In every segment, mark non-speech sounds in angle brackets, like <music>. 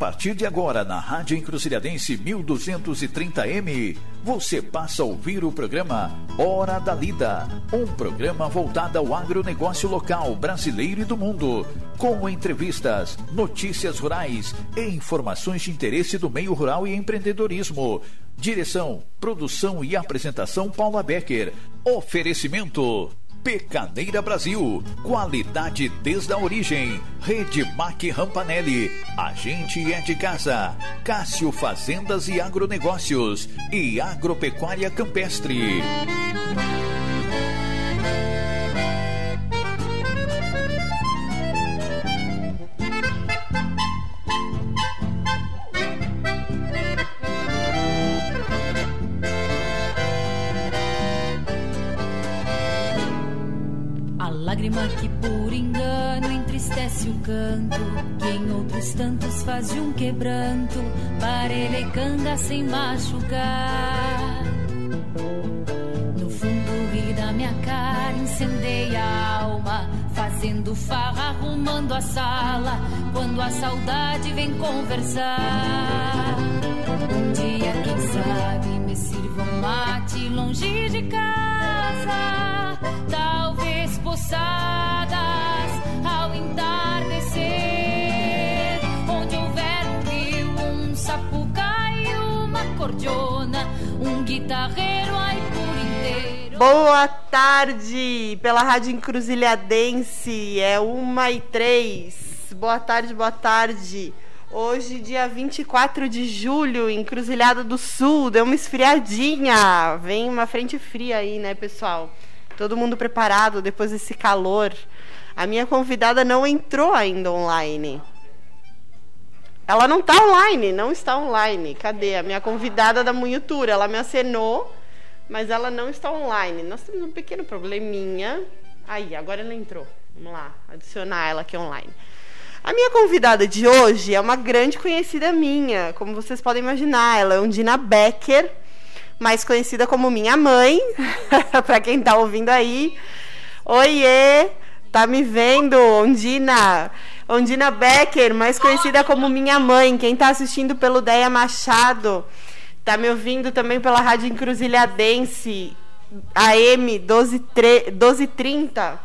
partir de agora, na Rádio Encruzilhadense 1230M, você passa a ouvir o programa Hora da Lida, um programa voltado ao agronegócio local, brasileiro e do mundo, com entrevistas, notícias rurais e informações de interesse do meio rural e empreendedorismo. Direção, produção e apresentação Paula Becker. Oferecimento Pecaneira Brasil, qualidade desde a origem. Rede Mac Rampanelli, a gente é de casa. Cássio Fazendas e Agronegócios e Agropecuária Campestre. Lágrima que por engano entristece o canto, que em outros tantos faz de um quebranto, canga sem machucar. No fundo ri da minha cara, incendeia a alma, fazendo farra, arrumando a sala, quando a saudade vem conversar. Um dia, quem sabe, me sirva um mate longe de casa, talvez ao entardecer, onde houver um rio, um sapucaí, uma cordiona, um guitarreiro por inteiro. Boa tarde, pela Rádio Encruzilhadense, é uma e três. Boa tarde, boa tarde. Hoje, dia 24 de julho, Encruzilhada do Sul, deu uma esfriadinha. Vem uma frente fria aí, né, pessoal? Todo mundo preparado depois desse calor. A minha convidada não entrou ainda online. Ela não está online, não está online. Cadê? A minha convidada da Munhutura. Ela me acenou, mas ela não está online. Nós temos um pequeno probleminha. Aí, agora ela entrou. Vamos lá, adicionar ela aqui online. A minha convidada de hoje é uma grande conhecida minha, como vocês podem imaginar. Ela é Undina Becker mais conhecida como minha mãe, <laughs> para quem está ouvindo aí. Oiê, tá me vendo, Ondina? Ondina Becker, mais conhecida como minha mãe. Quem está assistindo pelo Deia Machado, tá me ouvindo também pela Rádio Encruzilhadense, AM 1230.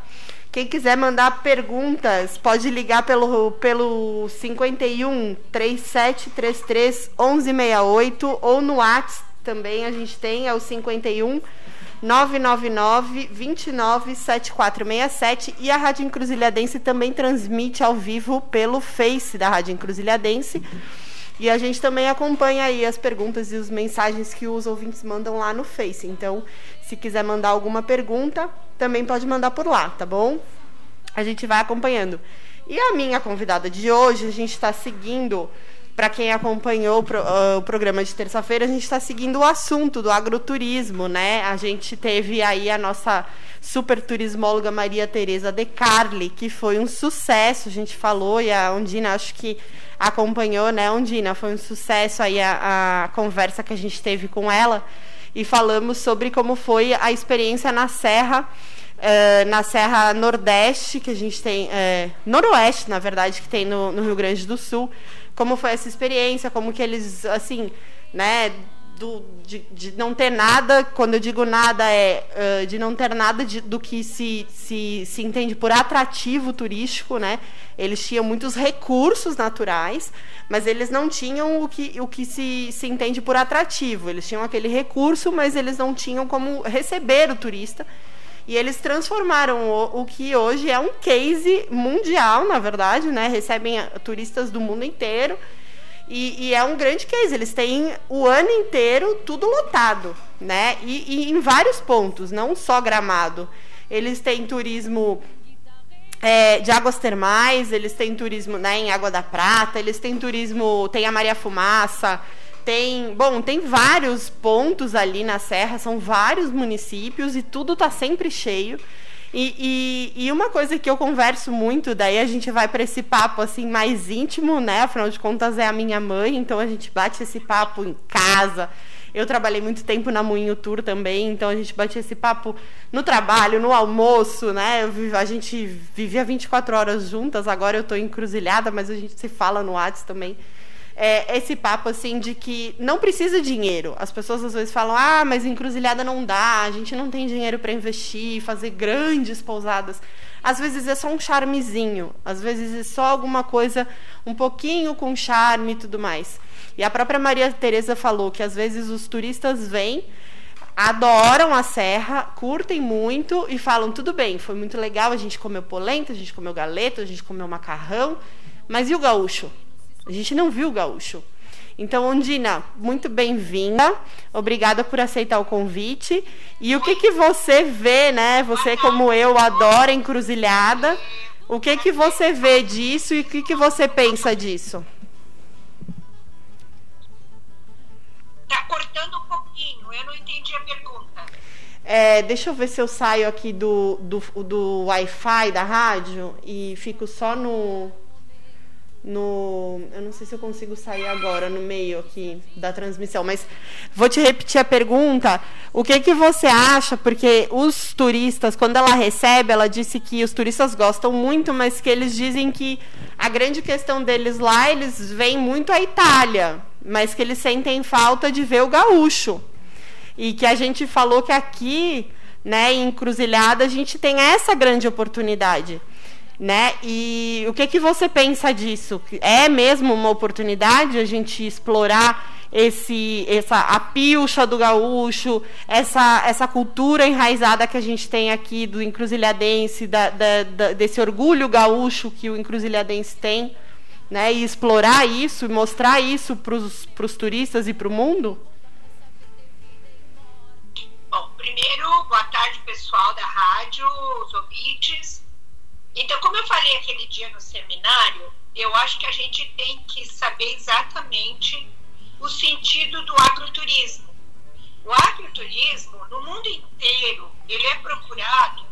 Quem quiser mandar perguntas, pode ligar pelo, pelo 51 3733 1168 ou no WhatsApp também a gente tem, é o 51 999 29 7467 e a Rádio Encruzilhadense também transmite ao vivo pelo Face da Rádio Encruzilhadense. E a gente também acompanha aí as perguntas e as mensagens que os ouvintes mandam lá no Face. Então, se quiser mandar alguma pergunta, também pode mandar por lá, tá bom? A gente vai acompanhando. E a minha convidada de hoje, a gente está seguindo para quem acompanhou o, pro, uh, o programa de terça-feira, a gente está seguindo o assunto do agroturismo, né? A gente teve aí a nossa super turismóloga Maria Tereza De Carli, que foi um sucesso, a gente falou, e a Ondina acho que acompanhou, né, Ondina? Foi um sucesso aí a, a conversa que a gente teve com ela e falamos sobre como foi a experiência na Serra. Uh, na Serra Nordeste, que a gente tem, uh, Noroeste, na verdade, que tem no, no Rio Grande do Sul, como foi essa experiência, como que eles, assim, né, do, de, de não ter nada, quando eu digo nada, é uh, de não ter nada de, do que se, se, se entende por atrativo turístico, né? Eles tinham muitos recursos naturais, mas eles não tinham o que, o que se, se entende por atrativo. Eles tinham aquele recurso, mas eles não tinham como receber o turista. E eles transformaram o, o, que hoje é um case mundial, na verdade, né? Recebem turistas do mundo inteiro. E, e, é um grande case. Eles têm o ano inteiro tudo lotado, né? E, e em vários pontos, não só gramado. Eles têm turismo é, de águas termais, eles têm turismo né, em Água da Prata, eles têm turismo, tem a Maria Fumaça. Tem, bom, tem vários pontos ali na serra, são vários municípios e tudo está sempre cheio. E, e, e, uma coisa que eu converso muito, daí a gente vai para esse papo assim mais íntimo, né? Afinal de contas é a minha mãe, então a gente bate esse papo em casa. Eu trabalhei muito tempo na Moinho Tour também, então a gente bate esse papo no trabalho, no almoço, né? Eu, a gente vivia 24 horas juntas, agora eu estou encruzilhada, mas a gente se fala no WhatsApp também. É, esse papo assim de que não precisa dinheiro. As pessoas às vezes falam: "Ah, mas encruzilhada não dá, a gente não tem dinheiro para investir, fazer grandes pousadas". Às vezes é só um charmezinho, às vezes é só alguma coisa um pouquinho com charme e tudo mais. E a própria Maria Teresa falou que às vezes os turistas vêm adoram a serra, curtem muito e falam: tudo bem, foi muito legal, a gente comeu polenta, a gente comeu galeto, a gente comeu macarrão, mas e o gaúcho? A gente não viu o gaúcho. Então, Ondina, muito bem-vinda. Obrigada por aceitar o convite. E o que que você vê, né? Você, como eu, adora encruzilhada. O que que você vê disso e o que que você pensa disso? Tá cortando um pouquinho, eu não entendi a pergunta. É, deixa eu ver se eu saio aqui do, do, do Wi-Fi da rádio e fico só no, no. Eu não sei se eu consigo sair agora no meio aqui da transmissão, mas vou te repetir a pergunta. O que que você acha? Porque os turistas, quando ela recebe, ela disse que os turistas gostam muito, mas que eles dizem que a grande questão deles lá, eles veem muito a Itália, mas que eles sentem falta de ver o gaúcho. E que a gente falou que aqui, né, em Cruzilhada, a gente tem essa grande oportunidade né? E o que que você pensa disso? É mesmo uma oportunidade a gente explorar esse essa a pilcha do gaúcho, essa essa cultura enraizada que a gente tem aqui do encruzilhadense, da, da, da, desse orgulho gaúcho que o encruzilhadense tem, né? E explorar isso, mostrar isso para os turistas e para o mundo? Bom, primeiro, boa tarde pessoal da rádio, os ouvintes. Então, como eu falei aquele dia no seminário, eu acho que a gente tem que saber exatamente o sentido do agroturismo. O agroturismo, no mundo inteiro, ele é procurado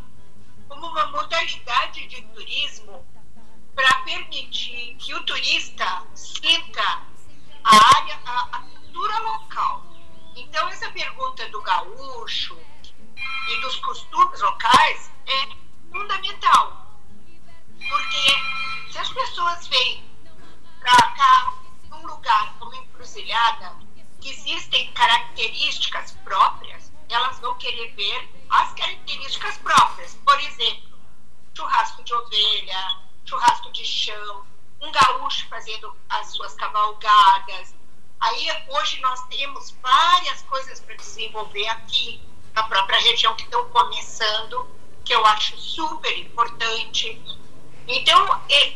como uma modalidade de turismo para permitir que o turista sinta a área, a, a cultura local. Então, essa pergunta do gaúcho e dos costumes locais é fundamental porque se as pessoas vêm para cá, num lugar como encruzilhada, que existem características próprias, elas vão querer ver as características próprias. Por exemplo, churrasco de ovelha, churrasco de chão, um gaúcho fazendo as suas cavalgadas. Aí hoje nós temos várias coisas para desenvolver aqui na própria região que estão começando, que eu acho super importante. Então, é,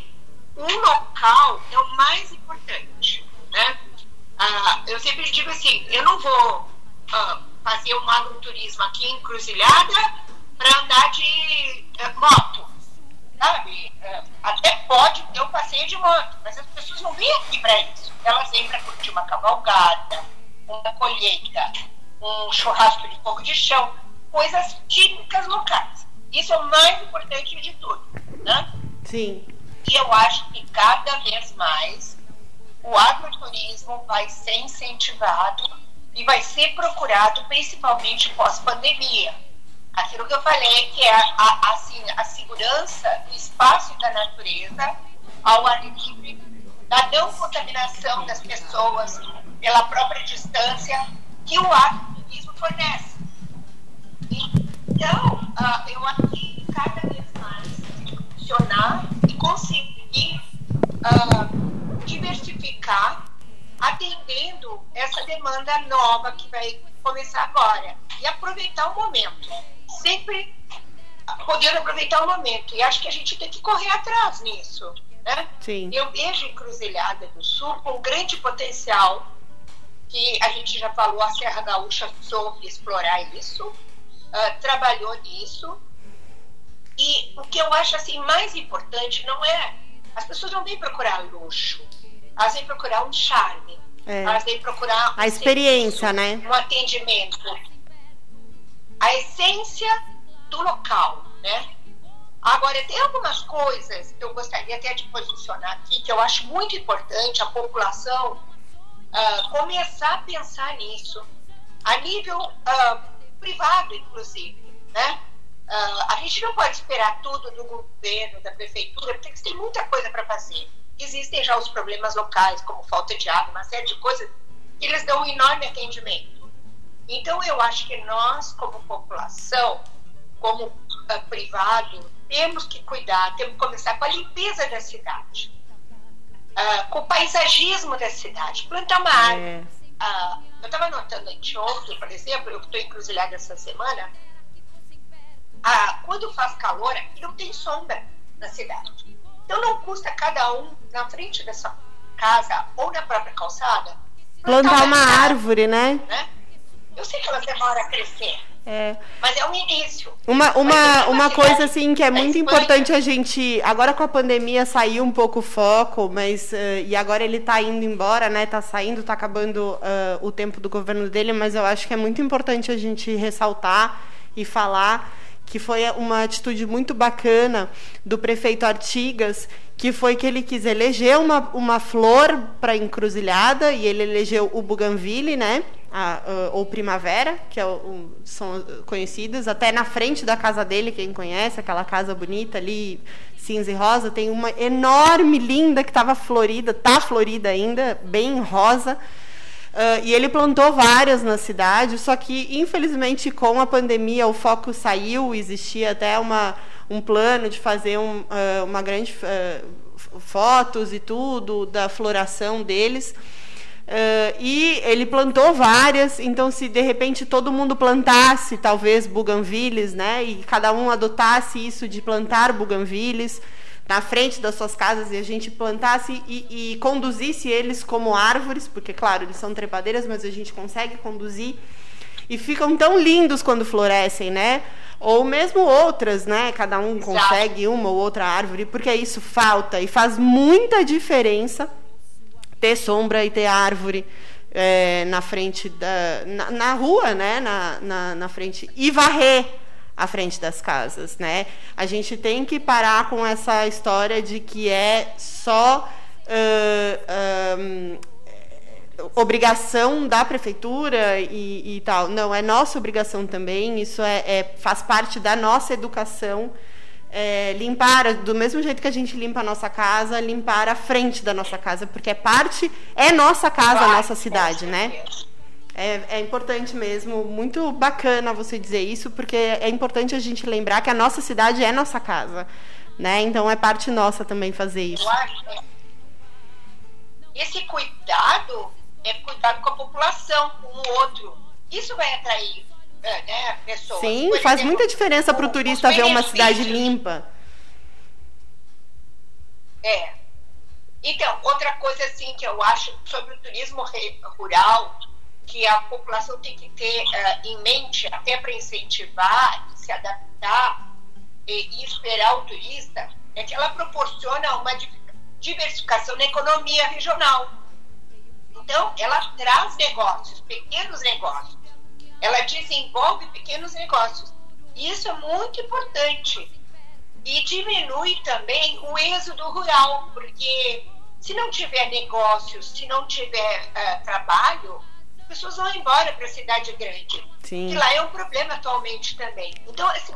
o local é o mais importante, né? Ah, eu sempre digo assim, eu não vou ah, fazer um agroturismo aqui em Cruzilhada para andar de uh, moto, sabe? Uh, até pode ter um passeio de moto, mas as pessoas não vêm aqui para isso. Elas vêm para curtir uma cavalgada, uma colheita, um churrasco de fogo de chão, coisas típicas locais. Isso é o mais importante de tudo, né? Sim. E eu acho que cada vez mais o agroturismo vai ser incentivado e vai ser procurado principalmente pós-pandemia. Aquilo que eu falei, que é a, assim, a segurança do espaço da natureza ao ar livre, da não contaminação das pessoas pela própria distância que o agroturismo fornece. Então, uh, eu que cada vez mais funcionar e conseguir uh, diversificar, atendendo essa demanda nova que vai começar agora. E aproveitar o momento. Sempre podendo aproveitar o momento. E acho que a gente tem que correr atrás nisso. Né? Sim. Eu vejo Encruzilhada do Sul com grande potencial, que a gente já falou, a Serra Gaúcha soube explorar isso, uh, trabalhou nisso, e o que eu acho assim mais importante não é as pessoas não vêm procurar luxo, elas vêm procurar um charme, é. elas vêm procurar um a experiência, serviço, né? Um atendimento, a essência do local, né? Agora tem algumas coisas que eu gostaria até de posicionar aqui que eu acho muito importante a população uh, começar a pensar nisso a nível uh, privado, inclusive, né? Uh, a gente não pode esperar tudo do governo, da prefeitura, porque tem muita coisa para fazer. existem já os problemas locais, como falta de água, uma série de coisas, que eles dão um enorme atendimento. Então, eu acho que nós, como população, como uh, privado, temos que cuidar, temos que começar com a limpeza da cidade, uh, com o paisagismo da cidade, plantar uma árvore. É. Eu estava notando anteontem, por exemplo, eu estou encruzilhada essa semana, quando faz calor, aqui não tem sombra na cidade. Então não custa cada um, na frente dessa casa ou na própria calçada, plantar uma árvore, né? né? Eu sei que ela demora a crescer. É. Mas é um início. Uma, uma, uma coisa assim que é muito importante a gente. Agora com a pandemia saiu um pouco o foco, mas. Uh, e agora ele está indo embora, né? Está saindo, está acabando uh, o tempo do governo dele, mas eu acho que é muito importante a gente ressaltar e falar que foi uma atitude muito bacana do prefeito Artigas, que foi que ele quis eleger uma, uma flor para encruzilhada, e ele elegeu o Bougainville, né? A, ou Primavera, que é o, são conhecidos, até na frente da casa dele, quem conhece, aquela casa bonita ali, cinza e rosa, tem uma enorme, linda, que estava florida, tá florida ainda, bem rosa, Uh, e ele plantou várias na cidade, só que, infelizmente, com a pandemia, o foco saiu, existia até uma, um plano de fazer um, uh, uma grande uh, fotos e tudo da floração deles. e ele plantou várias, então se de repente todo mundo plantasse, talvez, buganvilles, né, e cada um adotasse isso de plantar buganvilles, na frente das suas casas e a gente plantasse e, e, conduzisse eles como árvores, porque, claro, eles são trepadeiras, mas a gente consegue conduzir. E ficam tão lindos quando florescem, né? Ou mesmo outras, né? Cada um consegue uma ou outra árvore, porque isso falta e faz muita diferença ter sombra e ter árvore. É, na frente da na, na rua, né, na, na, na frente e varrer à frente das casas, né? A gente tem que parar com essa história de que é só uh, um, obrigação da prefeitura e, e, tal. Não, é nossa obrigação também. Isso é, é faz parte da nossa educação. É, limpar do mesmo jeito que a gente limpa a nossa casa, limpar a frente da nossa casa, porque é parte, é nossa casa, a nossa cidade, né? É, é, importante mesmo, muito bacana você dizer isso, porque é importante a gente lembrar que a nossa cidade é nossa casa, né? Então é parte nossa também fazer isso. Eu acho. Esse cuidado é cuidado com a população, com o outro. Isso vai atrair é, né, pessoas. Sim, Por faz exemplo, muita diferença para o turista ver uma cidade limpa. É. Então, outra coisa assim que eu acho sobre o turismo rural que a população tem que ter uh, em mente, até para incentivar e se adaptar e, e, esperar o turista, é que ela proporciona uma diversificação na economia regional. Então, ela traz negócios, pequenos negócios. Ela desenvolve pequenos negócios. E isso é muito importante. E diminui também o êxodo rural, porque se não tiver negócios, se não tiver uh, trabalho, pessoas vão embora para a cidade grande. Sim. E lá é um problema atualmente também. Então, assim,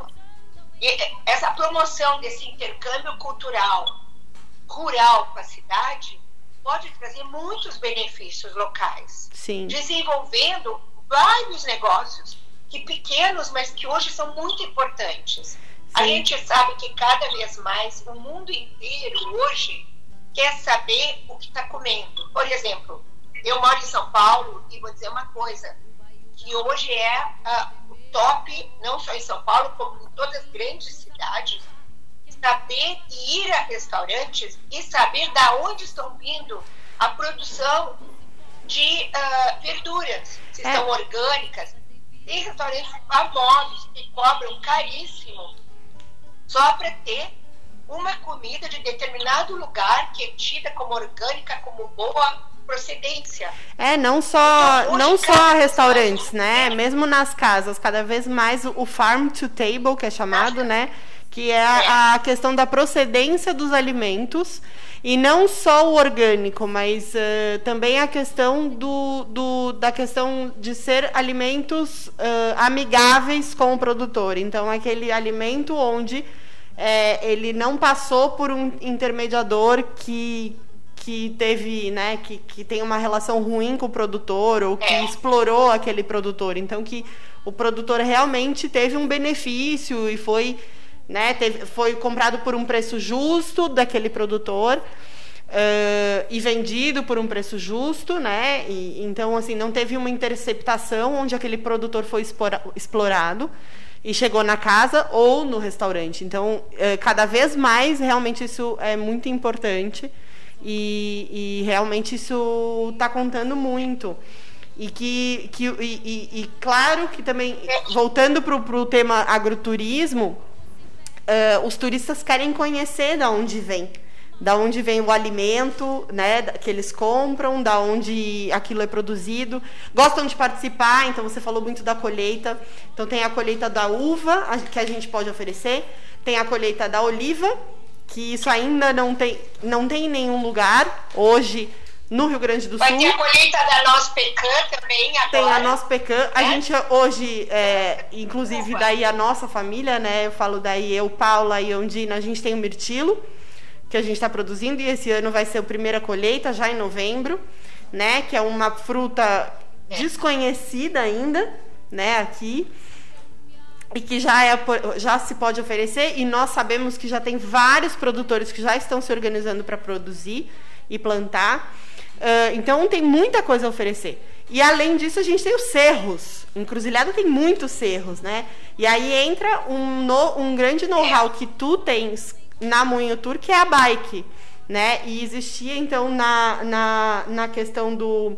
essa promoção desse intercâmbio cultural rural com a cidade pode trazer muitos benefícios locais. Sim. Desenvolvendo vários negócios, que pequenos, mas que hoje são muito importantes. Sim. A gente sabe que cada vez mais o mundo inteiro hoje quer saber o que está comendo. Por exemplo, eu moro em São Paulo e vou dizer uma coisa, que hoje é uh, o top, não só em São Paulo, como em todas as grandes cidades, saber ir a restaurantes e saber da onde estão vindo a produção de uh, verduras, se é. são orgânicas. Tem restaurantes famosos que cobram caríssimo só para ter uma comida de determinado lugar que é tida como orgânica, como boa procedência. É, não só, então, não só restaurantes, né? É. Mesmo nas casas, cada vez mais o farm to table, que é chamado, né? Que é a, a questão da procedência dos alimentos. E não só o orgânico, mas uh, também a questão do, do, da questão de ser alimentos uh, amigáveis com o produtor. Então, aquele alimento onde é, ele não passou por um intermediador que que teve, né, que, que tem uma relação ruim com o produtor ou que é. explorou aquele produtor. Então que o produtor realmente teve um benefício e foi, né, teve, foi comprado por um preço justo daquele produtor. Uh, e vendido por um preço justo, né? E, então, assim, não teve uma interceptação onde aquele produtor foi explorado e chegou na casa ou no restaurante. Então, uh, cada vez mais, realmente, isso é muito importante e, e realmente isso está contando muito. E que, que e, e, e, claro que também, voltando para o tema agroturismo, uh, os turistas querem conhecer de onde vem da onde vem o alimento, né, que eles compram, da onde aquilo é produzido. Gostam de participar, então você falou muito da colheita. Então tem a colheita da uva, que a gente pode oferecer, tem a colheita da oliva, que isso ainda não tem, não tem em nenhum lugar hoje no Rio Grande do Sul. Vai ter a colheita da nossa pecan também agora. Tem a nossa pecan. A é? gente hoje, é, inclusive daí a nossa família, né? Eu falo daí eu, Paula e Ondina, a gente tem o mirtilo que a gente está produzindo e esse ano vai ser a primeira colheita já em novembro, né? Que é uma fruta é. desconhecida ainda, né? Aqui e que já, é, já se pode oferecer, e nós sabemos que já tem vários produtores que já estão se organizando para produzir e plantar. Uh, então tem muita coisa a oferecer. E além disso, a gente tem os cerros. Encruzilhada tem muitos cerros, né? E aí entra um, no, um grande know-how que tu tens na Moinho Tour, que é a bike. Né? E existia, então, na, na, na questão do.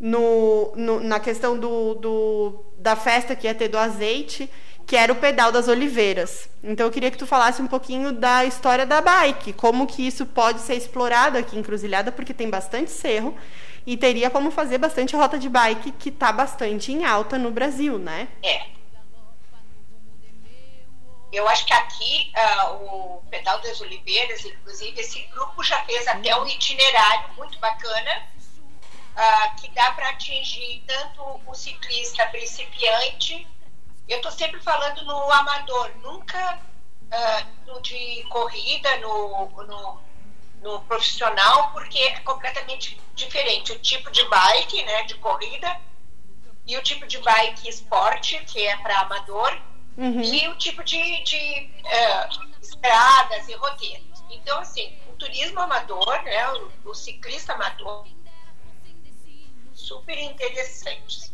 No, no, na questão do, do, da festa que ia ter do azeite, que era o pedal das oliveiras. Então eu queria que tu falasse um pouquinho da história da bike, como que isso pode ser explorado aqui em Cruzilhada, porque tem bastante cerro e teria como fazer bastante rota de bike que está bastante em alta no Brasil, né? É. Eu acho que aqui uh, o Pedal das Oliveiras, inclusive, esse grupo já fez até um itinerário muito bacana uh, que dá para atingir tanto o ciclista principiante eu estou sempre falando no amador, nunca uh, no de corrida, no, no, no, profissional, porque é completamente diferente. O tipo de bike, né, de corrida, e o tipo de bike esporte, que é para amador, uhum. e o tipo de, de uh, estradas e roteiros. Então, assim, o turismo amador, né, o, o ciclista amador, super interessantes.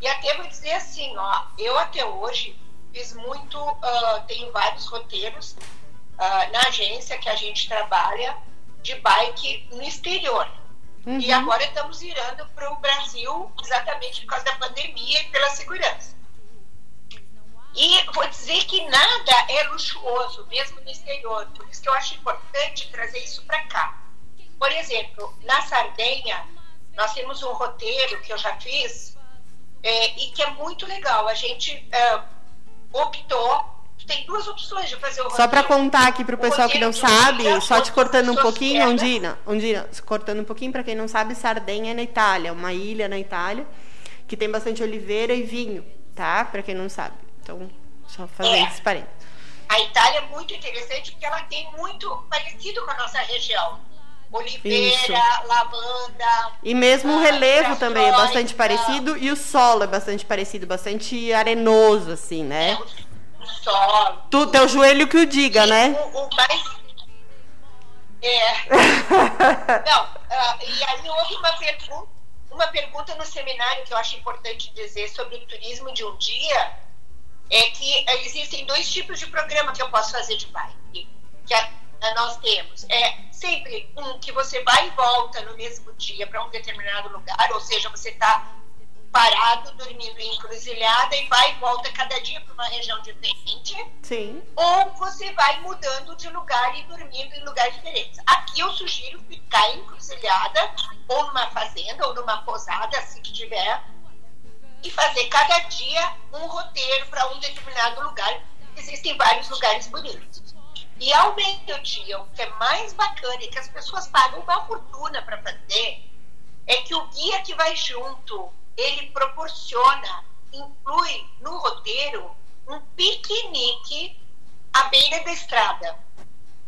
E até vou dizer assim, ó, eu até hoje fiz muito, uh, tenho vários roteiros uh, na agência que a gente trabalha de bike no exterior. Uhum. E agora estamos virando para o Brasil exatamente por causa da pandemia e pela segurança. E vou dizer que nada é luxuoso, mesmo no exterior. Por isso que eu acho importante trazer isso para cá. Por exemplo, na Sardenha, nós temos um roteiro que eu já fiz é, e que é muito legal. A gente é, optou tem duas opções de fazer o roteiro. Só para contar aqui para o pessoal que não sabe, só te cortando um pouquinho, Ondina, Ondina, cortando um pouquinho para quem não sabe, Sardenha é na Itália, uma ilha na Itália que tem bastante oliveira e vinho, tá? Para quem não sabe. Então, só fazer é. esse parênteses. A Itália é muito interessante porque ela tem muito parecido com a nossa região oliveira, Isso. lavanda. E mesmo o relevo também é bastante parecido e o solo é bastante parecido, bastante arenoso, assim, né? É, o solo. Tu, teu joelho que o diga, e né? O, o mais... É. <laughs> Não, uh, e aí houve uma pergunta, uma pergunta no seminário que eu acho importante dizer sobre o turismo de um dia, é que existem dois tipos de programa que eu posso fazer de bike. Que a, nós temos é sempre um que você vai e volta no mesmo dia para um determinado lugar, ou seja, você está parado, dormindo em encruzilhada e vai e volta cada dia para uma região diferente. Sim. Ou você vai mudando de lugar e dormindo em lugares diferentes. Aqui eu sugiro ficar encruzilhada, ou numa fazenda, ou numa posada, assim que tiver, e fazer cada dia um roteiro para um determinado lugar. Existem vários lugares bonitos. E ao meio-dia, o que é mais bacana e que as pessoas pagam uma fortuna para fazer, é que o guia que vai junto, ele proporciona, inclui no roteiro, um piquenique à beira da estrada.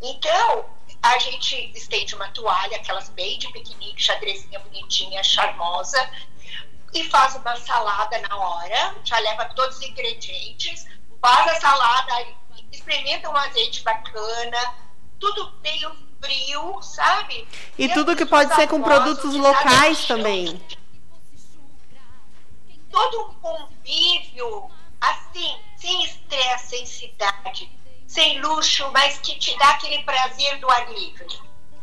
Então, a gente estende uma toalha, aquelas bem de piquenique, xadrezinha bonitinha, charmosa, e faz uma salada na hora, já leva todos os ingredientes, faz a salada, experimenta um azeite bacana, tudo meio frio, sabe? E tudo que pode ser com produtos locais também. Todo um convívio, assim, sem estresse, sem cidade, sem luxo, mas que te dá aquele prazer do ar livre.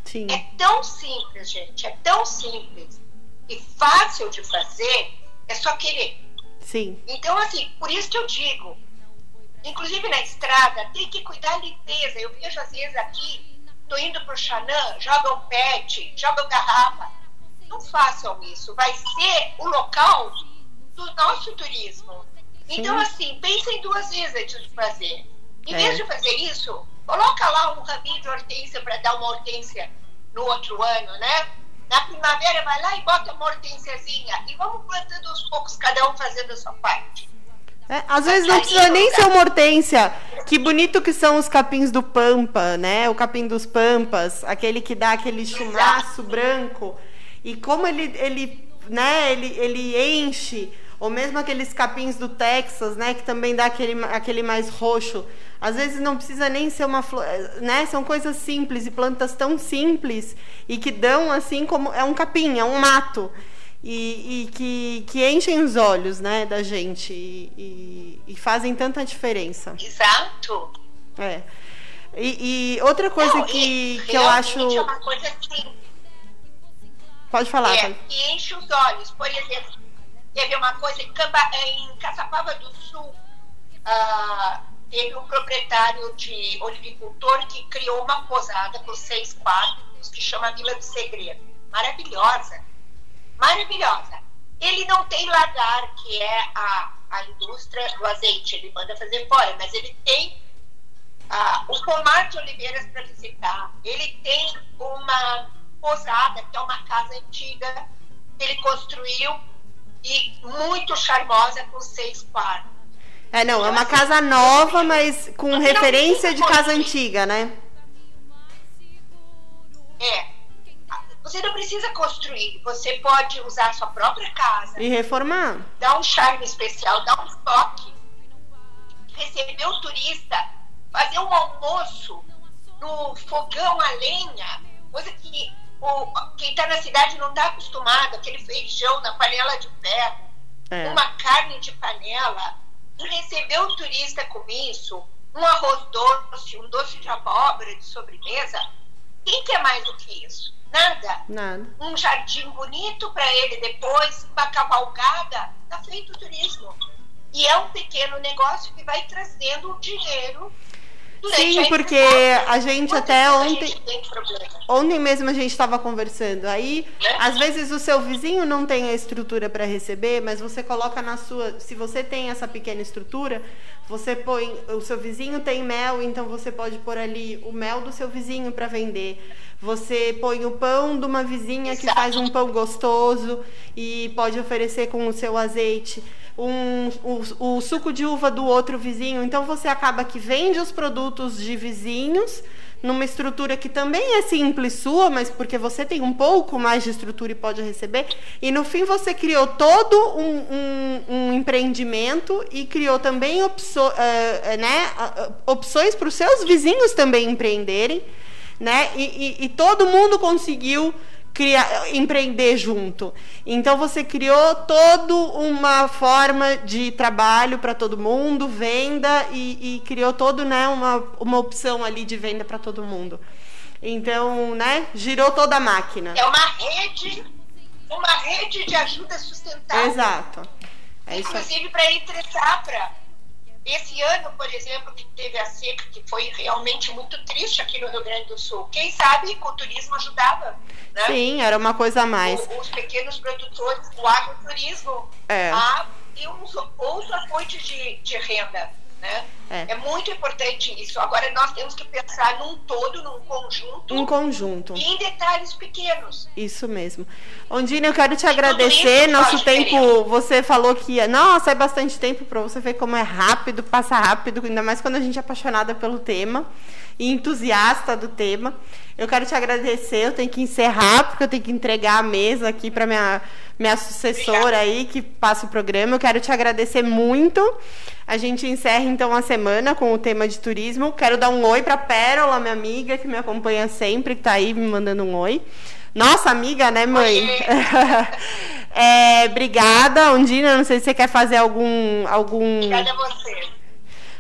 Sim. É tão simples, gente, é tão simples e fácil de fazer, é só querer. Sim. Então, assim, por isso que eu digo, inclusive na estrada, tem que cuidar da limpeza. Eu vejo às vezes aqui, tô indo pro Xanã, jogam pet, jogam garrafa. Não façam isso. Vai ser o local do nosso turismo. Então, assim, pensem duas vezes antes de fazer. Em É. vez de fazer isso, coloca lá um raminho de hortência para dar uma hortência no outro ano, né? Na primavera vai lá e bota uma hortênciazinha e vamos plantando aos poucos, cada um fazendo a sua parte. É, às vezes não precisa nem ser uma hortência. Que bonito que são os capins do Pampa, né? O capim dos Pampas, aquele que dá aquele chumaço branco. E como ele, ele, né, ele, ele enche, ou mesmo aqueles capins do Texas, né, que também dá aquele, aquele mais roxo. Às vezes não precisa nem ser uma flor, né? São coisas simples e plantas tão simples e que dão assim como é um capim, é um mato e, e que, que enchem os olhos né, da gente e, e- e fazem tanta diferença. Exato. É. E, e outra coisa Não, que, que eu acho. É uma coisa assim, Pode falar, é, Thaís. que enche os olhos. Por exemplo, teve uma coisa em, Camba, em Caçapava do Sul, ah, teve um proprietário de olivicultor que criou uma posada com seis quartos que chama Vila do Segredo. Maravilhosa. Maravilhosa. Ele não tem lagar, que é a, a indústria do azeite, ele manda fazer fora, mas ele tem ah, o pomar de oliveiras para visitar. Ele tem uma posada, que é uma casa antiga que ele construiu e muito charmosa com seis quartos. É, não, é uma casa nova, mas com referência de casa antiga, né? É. Você não precisa construir, você pode usar a sua própria casa, E reformar. dar um charme especial, dar um toque, receber o turista, fazer um almoço no fogão a lenha, coisa que o, quem está na cidade não está acostumado, aquele feijão na panela de ferro, É. uma carne de panela, e receber o turista com isso, um arroz doce, um doce de abóbora de sobremesa, quem quer mais do que isso? Nada Nada. um jardim bonito para ele depois, uma cavalgada, está feito o turismo. E é um pequeno negócio que vai trazendo um dinheiro Sim, porque a gente até ontem-? Ontem mesmo a gente estava conversando. Aí, Né? às vezes o seu vizinho não tem a estrutura para receber, mas você coloca na sua. Se você tem essa pequena estrutura, você põe. O seu vizinho tem mel, então você pode pôr ali o mel do seu vizinho para vender. Você põe o pão de uma vizinha que faz um pão gostoso e pode oferecer com o seu azeite. Um, o, o suco de uva do outro vizinho. Então você acaba que vende os produtos de vizinhos numa estrutura que também é simples sua, mas porque você tem um pouco mais de estrutura e pode receber. E no fim você criou todo um, um- um empreendimento e criou também opso- eh, eh, né, opções para os seus vizinhos também empreenderem, né? E, e- e todo mundo conseguiu criar, empreender junto. Então você criou toda uma forma de trabalho para todo mundo, venda e, e criou todo né, uma, uma opção ali de venda para todo mundo. Então, né, girou toda a máquina. É uma rede, uma rede de ajuda sustentável. Exato. É. Inclusive para entre safra. Esse ano, por exemplo, que teve a seca, que foi realmente muito triste aqui no Rio Grande do Sul. Quem sabe o turismo ajudava, né? Sim, era uma coisa a mais. O- os pequenos produtores, o agroturismo, É. a, e uns, outra fonte de, de renda. Né? É. É. muito importante isso. Agora nós temos que pensar num todo, num conjunto, Em conjunto. e em detalhes pequenos. Isso mesmo. Ondina, eu quero te tudo agradecer. Nosso tempo, diferença. você falou que ia. Nossa, é bastante tempo para você ver como é rápido, passa rápido, ainda mais quando a gente é apaixonada pelo tema. E entusiasta do tema. Eu quero te agradecer, eu tenho que encerrar, porque eu tenho que entregar a mesa aqui para minha, minha sucessora aí, que passa o programa. Eu quero te agradecer muito. A gente encerra então a semana com o tema de turismo. Quero dar um oi para Pérola, minha amiga, que me acompanha sempre, que está aí me mandando um oi. Nossa amiga, né, mãe? <laughs> é, obrigada, Ondina. Não sei se você quer fazer algum. algum... Obrigada a você.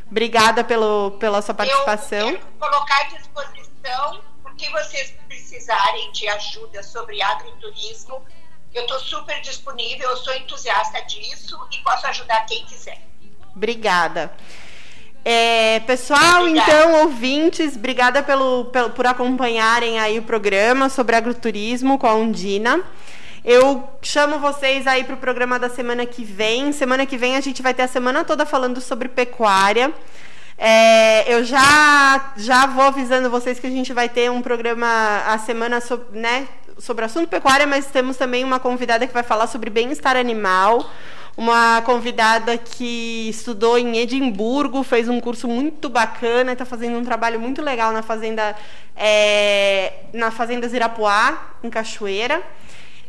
Obrigada pelo, pela sua participação. Eu quero colocar à disposição que vocês precisarem de ajuda sobre agroturismo, eu estou super disponível, eu sou entusiasta disso e posso ajudar quem quiser. Obrigada. É, pessoal, obrigada. então, ouvintes, obrigada pelo, pelo, por acompanharem aí o programa sobre agroturismo com a Undina. Eu chamo vocês aí para o programa da semana que vem. Semana que vem a gente vai ter a semana toda falando sobre pecuária. É, eu já, já vou avisando vocês que a gente vai ter um programa a semana sobre, né, sobre assunto pecuária, mas temos também uma convidada que vai falar sobre bem-estar animal. Uma convidada que estudou em Edimburgo, fez um curso muito bacana, está fazendo um trabalho muito legal na fazenda, é, na fazenda Zirapuá, em Cachoeira.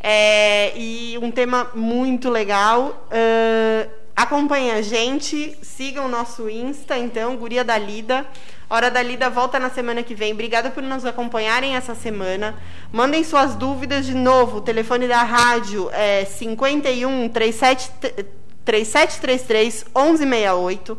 É, e um tema muito legal. Uh, Acompanhe a gente, sigam o nosso Insta, então, Guria da Lida. Hora da Lida volta na semana que vem. Obrigada por nos acompanharem essa semana. Mandem suas dúvidas de novo. O telefone da rádio é 51 37 3733 1168.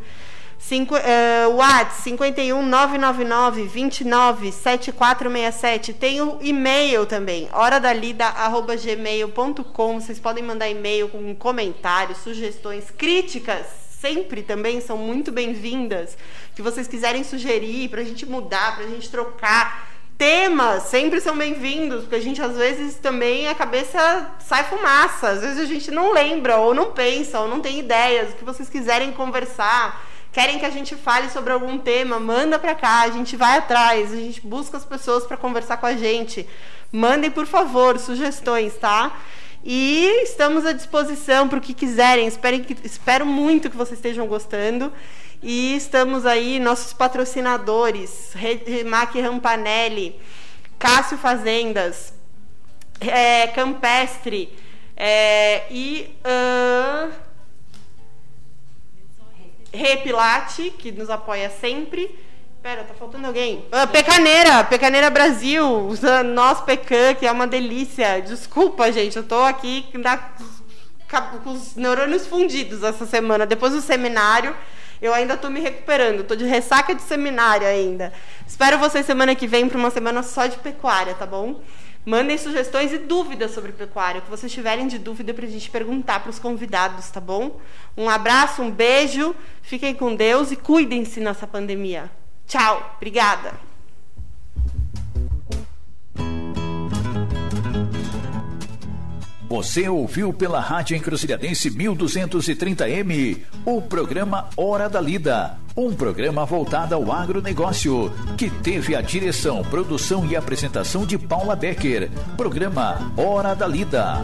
Cinco, uh, WhatsApp 51 999 29 7467. Tem o e-mail também, horadalida.gmail.com. Vocês podem mandar e-mail com comentários, sugestões, críticas. Sempre também são muito bem-vindas. Que vocês quiserem sugerir para a gente mudar, para a gente trocar. Temas sempre são bem-vindos, porque a gente às vezes também a cabeça sai fumaça. Às vezes a gente não lembra, ou não pensa, ou não tem ideias. O que vocês quiserem conversar querem que a gente fale sobre algum tema, manda para cá, a gente vai atrás, a gente busca as pessoas para conversar com a gente. Mandem, por favor, sugestões, tá? E estamos à disposição para o que quiserem. Espero, que, espero muito que vocês estejam gostando. E estamos aí, nossos patrocinadores, Remac Rampanelli, Cássio Fazendas, é, Campestre é, e. Uh, Repilate, que nos apoia sempre. Pera, tá faltando alguém. Uh, Pecaneira, Pecaneira Brasil, nós Pecan, que é uma delícia. Desculpa, gente, eu tô aqui na, com os neurônios fundidos essa semana. Depois do seminário, eu ainda tô me recuperando. Tô de ressaca de seminário ainda. Espero vocês semana que vem para uma semana só de pecuária, tá bom? Mandem sugestões e dúvidas sobre pecuária, o que vocês tiverem de dúvida para a gente perguntar para os convidados, tá bom? Um abraço, um beijo, fiquem com Deus e cuidem-se nessa pandemia. Tchau, obrigada. Você ouviu pela Rádio Encruzilhadense 1230M o programa Hora da Lida, um programa voltado ao agronegócio, que teve a direção, produção e apresentação de Paula Becker. Programa Hora da Lida.